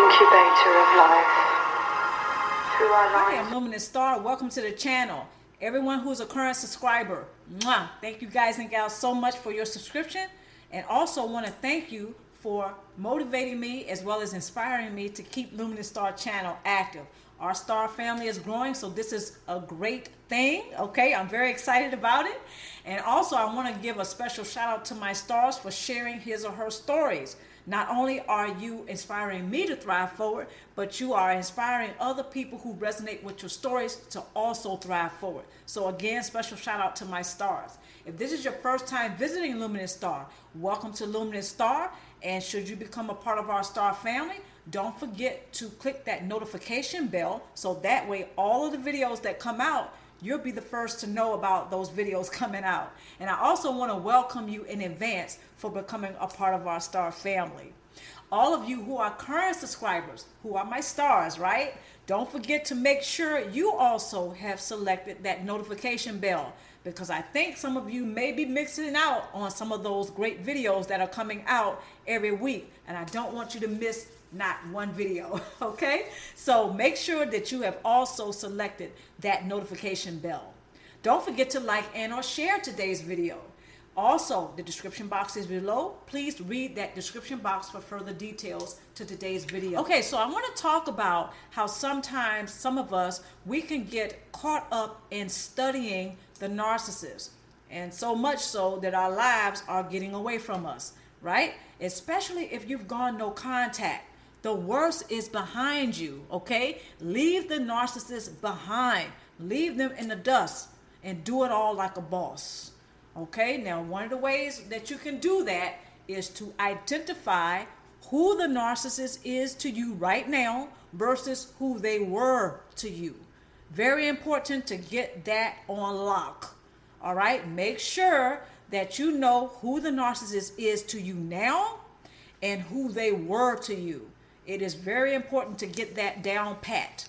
incubator of life. Through our Hi. I'm Luminous Star. Welcome to the channel. Everyone who's a current subscriber, mwah, thank you guys and gals so much for your subscription. And also want to thank you for motivating me as well as inspiring me to keep Luminous Star channel active. Our star family is growing, so this is a great thing. Okay, I'm very excited about it. And also, I want to give a special shout out to my stars for sharing his or her stories. Not only are you inspiring me to thrive forward, but you are inspiring other people who resonate with your stories to also thrive forward. So, again, special shout out to my stars. If this is your first time visiting Luminous Star, welcome to Luminous Star. And should you become a part of our star family, don't forget to click that notification bell so that way all of the videos that come out you'll be the first to know about those videos coming out. And I also want to welcome you in advance for becoming a part of our star family. All of you who are current subscribers, who are my stars, right? Don't forget to make sure you also have selected that notification bell because I think some of you may be mixing out on some of those great videos that are coming out every week. And I don't want you to miss not one video, okay? So make sure that you have also selected that notification bell. Don't forget to like and or share today's video. Also, the description box is below. Please read that description box for further details to today's video. Okay, so I want to talk about how sometimes some of us we can get caught up in studying the narcissist. And so much so that our lives are getting away from us, right? Especially if you've gone no contact. The worst is behind you, okay? Leave the narcissist behind. Leave them in the dust and do it all like a boss. Okay? Now, one of the ways that you can do that is to identify who the narcissist is to you right now versus who they were to you. Very important to get that on lock. All right? Make sure that you know who the narcissist is to you now and who they were to you. It is very important to get that down pat.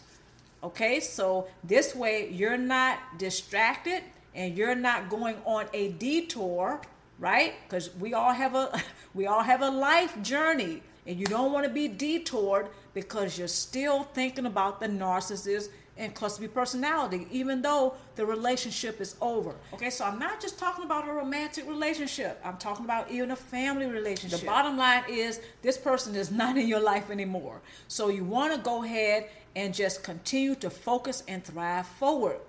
Okay, so this way you're not distracted and you're not going on a detour, right? Because we all have a we all have a life journey, and you don't want to be detoured because you're still thinking about the narcissist and cluster B personality, even though the relationship is over. Okay, so I'm not just talking about a romantic relationship. I'm talking about even a family relationship. The bottom line is this person is not in your life anymore. So you want to go ahead and just continue to focus and thrive forward.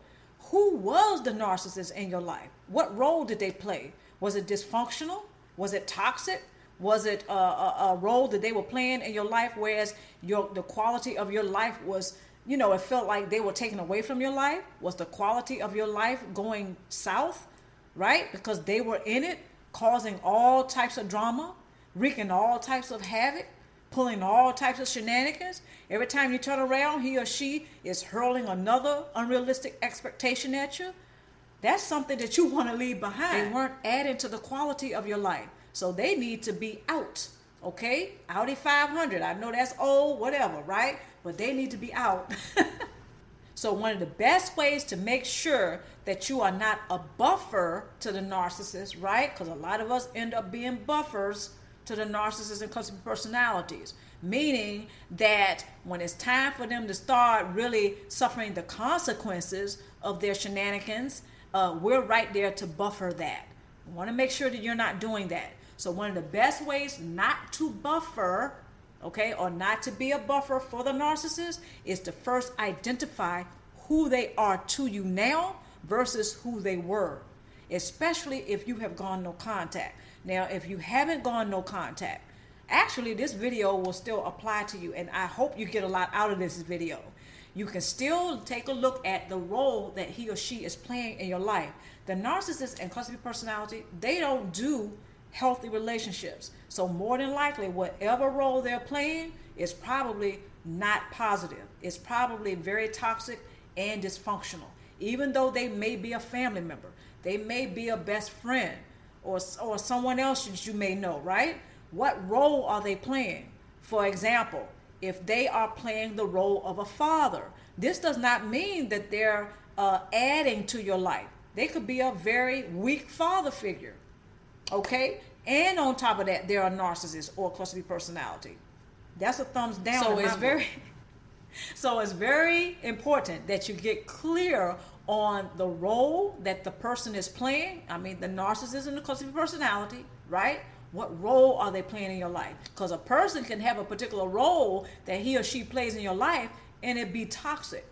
Who was the narcissist in your life? What role did they play? Was it dysfunctional? Was it toxic? Was it a, a, a role that they were playing in your life, whereas your the quality of your life was you know, it felt like they were taken away from your life? Was the quality of your life going south, right? Because they were in it, causing all types of drama, wreaking all types of havoc, pulling all types of shenanigans. Every time you turn around, he or she is hurling another unrealistic expectation at you. That's something that you want to leave behind. They weren't adding to the quality of your life. So they need to be out. Okay? Audi 500. I know that's old, whatever, right? But they need to be out. so, one of the best ways to make sure that you are not a buffer to the narcissist, right? Because a lot of us end up being buffers to the narcissist and cluster personalities. Meaning that when it's time for them to start really suffering the consequences of their shenanigans, uh, we're right there to buffer that. We want to make sure that you're not doing that. So, one of the best ways not to buffer, okay, or not to be a buffer for the narcissist is to first identify who they are to you now versus who they were, especially if you have gone no contact. Now, if you haven't gone no contact, actually, this video will still apply to you, and I hope you get a lot out of this video. You can still take a look at the role that he or she is playing in your life. The narcissist and cluster personality, they don't do healthy relationships. So more than likely, whatever role they're playing is probably not positive. It's probably very toxic and dysfunctional. Even though they may be a family member, they may be a best friend, or or someone else that you may know, right? What role are they playing? For example, if they are playing the role of a father, this does not mean that they're uh, adding to your life. They could be a very weak father figure. Okay? And on top of that, they're a narcissist or cluster B personality. That's a thumbs down. So it's very so it's very important that you get clear on the role that the person is playing. I mean, the narcissist and the cluster B personality, right? What role are they playing in your life? Because a person can have a particular role that he or she plays in your life and it be toxic.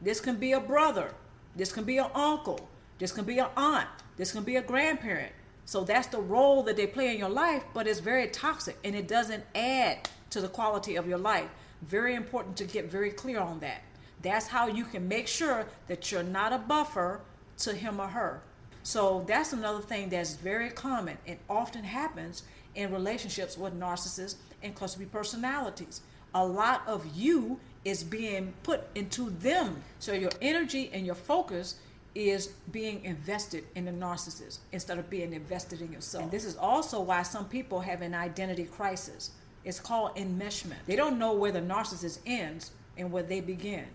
This can be a brother. This can be an uncle. This can be an aunt. This can be a grandparent. So that's the role that they play in your life, but it's very toxic and it doesn't add to the quality of your life. Very important to get very clear on that. That's how you can make sure that you're not a buffer to him or her. So that's another thing that's very common and often happens in relationships with narcissists and cluster B personalities. A lot of you is being put into them. So your energy and your focus is being invested in the narcissist instead of being invested in yourself. And this is also why some people have an identity crisis. It's called enmeshment. They don't know where the narcissist ends and where they begin.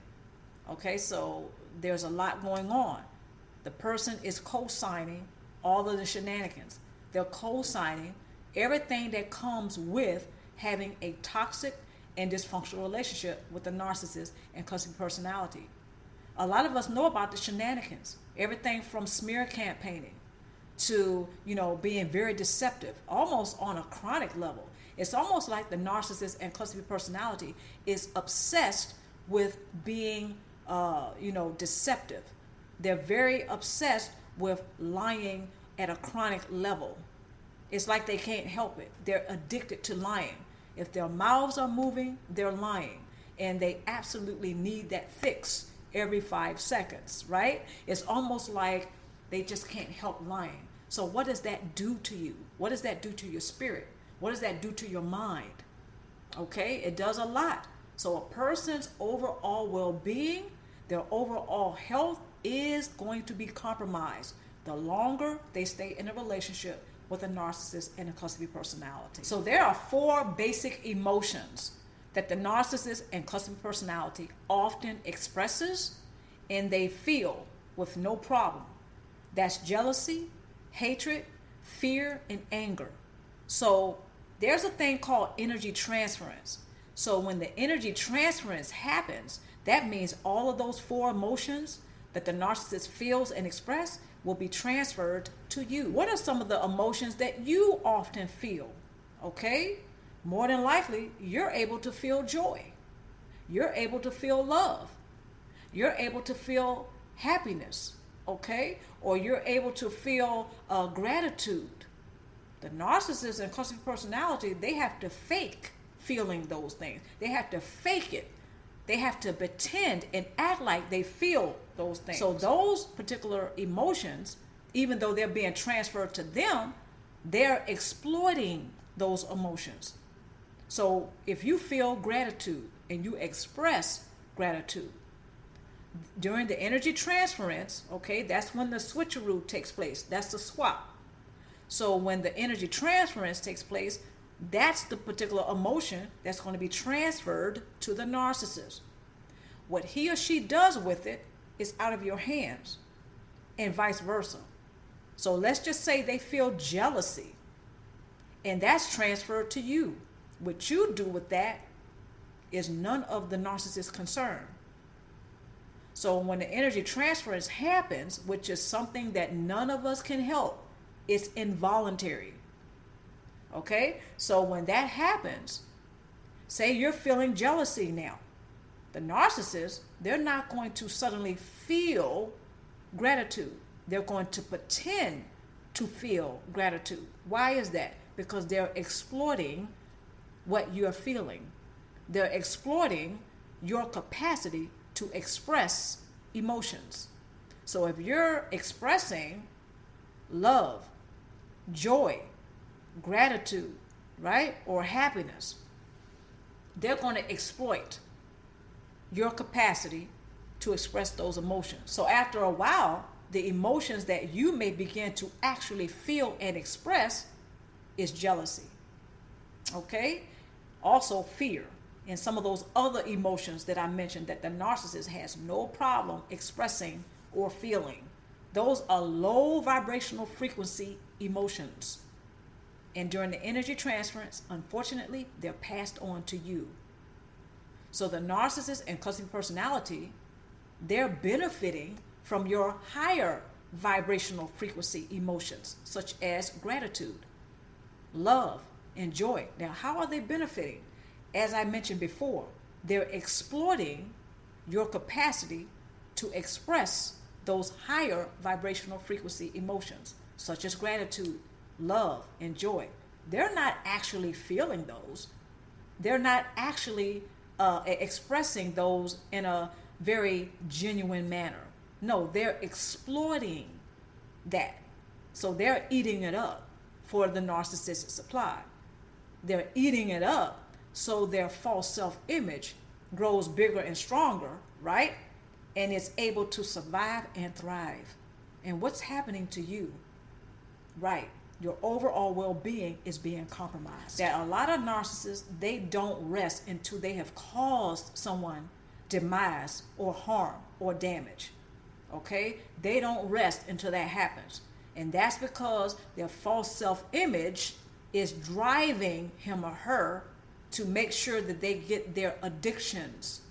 Okay, so there's a lot going on. The person is co signing all of the shenanigans, they're co signing everything that comes with having a toxic and dysfunctional relationship with the narcissist and cluster personality. A lot of us know about the shenanigans, everything from smear campaigning to, you know, being very deceptive, almost on a chronic level. It's almost like the narcissist and cluster personality is obsessed with being, uh, you know, deceptive. They're very obsessed with lying at a chronic level. It's like they can't help it. They're addicted to lying. If their mouths are moving, they're lying. And they absolutely need that fix every five seconds, right? It's almost like they just can't help lying. So, what does that do to you? What does that do to your spirit? What does that do to your mind? Okay, it does a lot. So, a person's overall well being, their overall health is going to be compromised the longer they stay in a relationship with a narcissist and a cluster B personality. So, there are four basic emotions that the narcissist and cluster personality often expresses and they feel with no problem. That's jealousy, hatred, fear, and anger. So there's a thing called energy transference. So when the energy transference happens, that means all of those four emotions that the narcissist feels and express will be transferred to you. What are some of the emotions that you often feel? Okay? More than likely, you're able to feel joy. You're able to feel love. You're able to feel happiness, okay? Or you're able to feel uh, gratitude. The narcissist and cluster personality, they have to fake feeling those things. They have to fake it. They have to pretend and act like they feel those things. So those particular emotions, even though they're being transferred to them, they're exploiting those emotions. So if you feel gratitude and you express gratitude during the energy transference, okay, that's when the switcheroo takes place. That's the swap. So when the energy transference takes place, that's the particular emotion that's going to be transferred to the narcissist. What he or she does with it is out of your hands, and vice versa. So let's just say they feel jealousy, and that's transferred to you. What you do with that is none of the narcissist's concern. So when the energy transference happens, which is something that none of us can help, it's involuntary. Okay? So when that happens, say you're feeling jealousy now. The narcissist, they're not going to suddenly feel gratitude. They're going to pretend to feel gratitude. Why is that? Because they're exploiting what you're feeling. They're exploiting your capacity to express emotions. So if you're expressing love, joy, gratitude, right, or happiness, they're going to exploit your capacity to express those emotions. So after a while, the emotions that you may begin to actually feel and express is jealousy. Okay? Also, fear and some of those other emotions that I mentioned that the narcissist has no problem expressing or feeling. Those are low vibrational frequency emotions. And during the energy transference, unfortunately, they're passed on to you. So the narcissist and cluster personality, they're benefiting from your higher vibrational frequency emotions, such as gratitude, love, and joy. Now, how are they benefiting? As I mentioned before, they're exploiting your capacity to express those higher vibrational frequency emotions, such as gratitude, love, and joy. They're not actually feeling those. They're not actually uh, expressing those in a very genuine manner. No, they're exploiting that. So they're eating it up for the narcissistic supply. They're eating it up so their false self image grows bigger and stronger, right? And it's able to survive and thrive. And what's happening to you? Right. Your overall well being is being compromised. That a lot of narcissists, they don't rest until they have caused someone demise or harm or damage. Okay? They don't rest until that happens. And that's because their false self image is driving him or her to make sure that they get their addictions,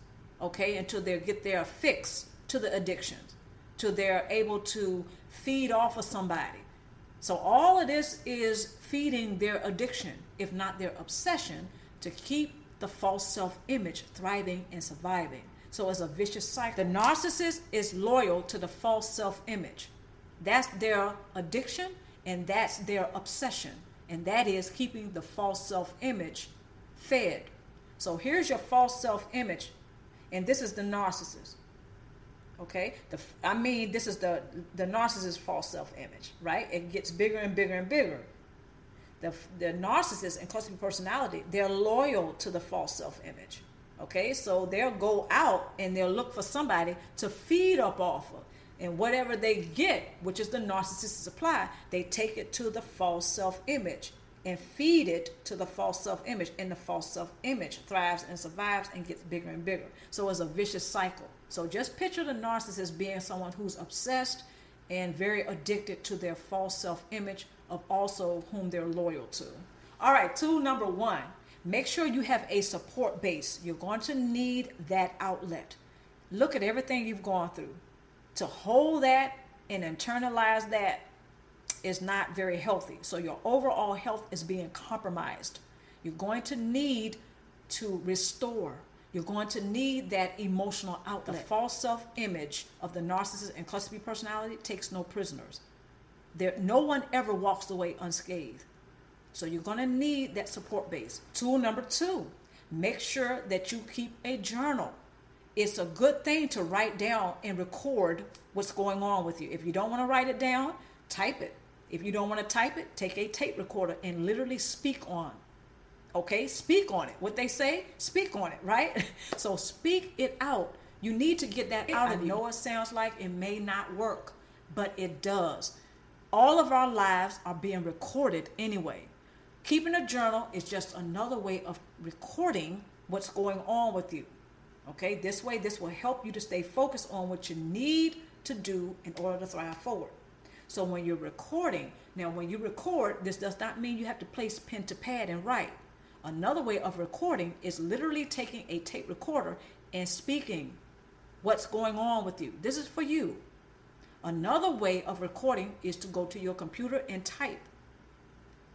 okay, until they get their fix to the addictions, till they're able to feed off of somebody. So all of this is feeding their addiction, if not their obsession, to keep the false self image thriving and surviving. So it's a vicious cycle. The narcissist is loyal to the false self image. That's their addiction and that's their obsession. And that is keeping the false self image fed. So here's your false self image, and this is the narcissist. Okay, the I mean this is the the narcissist's false self image, right? It gets bigger and bigger and bigger. The the narcissist and cluster personality, they're loyal to the false self image. Okay, so they'll go out and they'll look for somebody to feed up off of. And whatever they get, which is the narcissistic supply, they take it to the false self image and feed it to the false self image. And the false self image thrives and survives and gets bigger and bigger. So it's a vicious cycle. So just picture the narcissist being someone who's obsessed and very addicted to their false self image of also whom they're loyal to. All right, tool number one make sure you have a support base. You're going to need that outlet. Look at everything you've gone through. To hold that and internalize that is not very healthy. So your overall health is being compromised. You're going to need to restore. You're going to need that emotional outlet. The false self image of the narcissist and cluster B personality takes no prisoners. There, no one ever walks away unscathed. So you're going to need that support base. Tool number two make sure that you keep a journal. It's a good thing to write down and record what's going on with you. If you don't want to write it down, type it. If you don't want to type it, take a tape recorder and literally speak on. Okay, speak on it. What they say, speak on it, right? so speak it out. You need to get that out of you. I know it sounds like it may not work, but it does. All of our lives are being recorded anyway. Keeping a journal is just another way of recording what's going on with you. Okay, this way, this will help you to stay focused on what you need to do in order to thrive forward. So when you're recording, now when you record, this does not mean you have to place pen to pad and write. Another way of recording is literally taking a tape recorder and speaking what's going on with you. This is for you. Another way of recording is to go to your computer and type.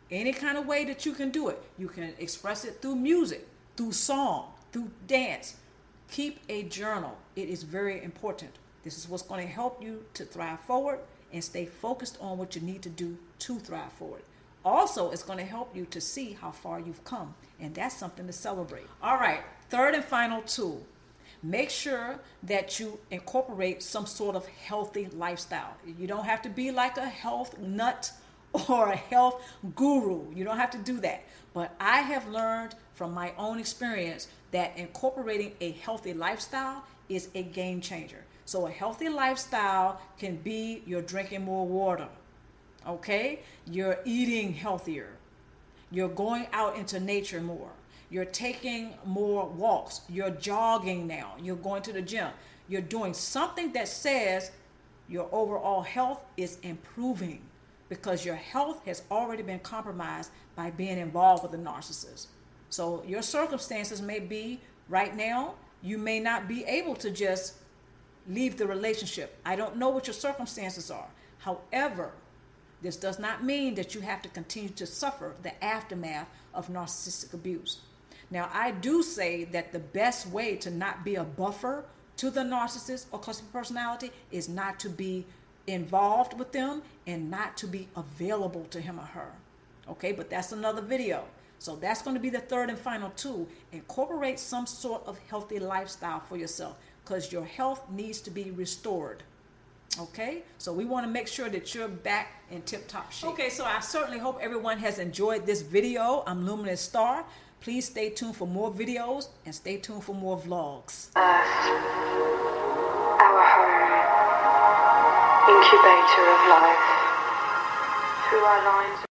Any kind of way that you can do it. You can express it through music, through song, through dance. Keep a journal. It is very important. This is what's going to help you to thrive forward and stay focused on what you need to do to thrive forward. Also, it's going to help you to see how far you've come, and that's something to celebrate. All right, third and final tool make sure that you incorporate some sort of healthy lifestyle. You don't have to be like a health nut or a health guru. You don't have to do that. But I have learned from my own experience that incorporating a healthy lifestyle is a game changer. So a healthy lifestyle can be you're drinking more water, okay? You're eating healthier. You're going out into nature more. You're taking more walks. You're jogging now. You're going to the gym. You're doing something that says your overall health is improving. because your health has already been compromised by being involved with a narcissist. So your circumstances may be right now, you may not be able to just leave the relationship. I don't know what your circumstances are. However, this does not mean that you have to continue to suffer the aftermath of narcissistic abuse. Now, I do say that the best way to not be a buffer to the narcissist or cluster personality is not to be involved with them and not to be available to him or her. Okay, but that's another video. So that's going to be the third and final tool. Incorporate some sort of healthy lifestyle for yourself because your health needs to be restored. Okay, so we want to make sure that you're back in tip top shape. Okay, so I certainly hope everyone has enjoyed this video. I'm Luminous Star. Please stay tuned for more videos and stay tuned for more vlogs. Earth, our home, incubator of life, through our lines.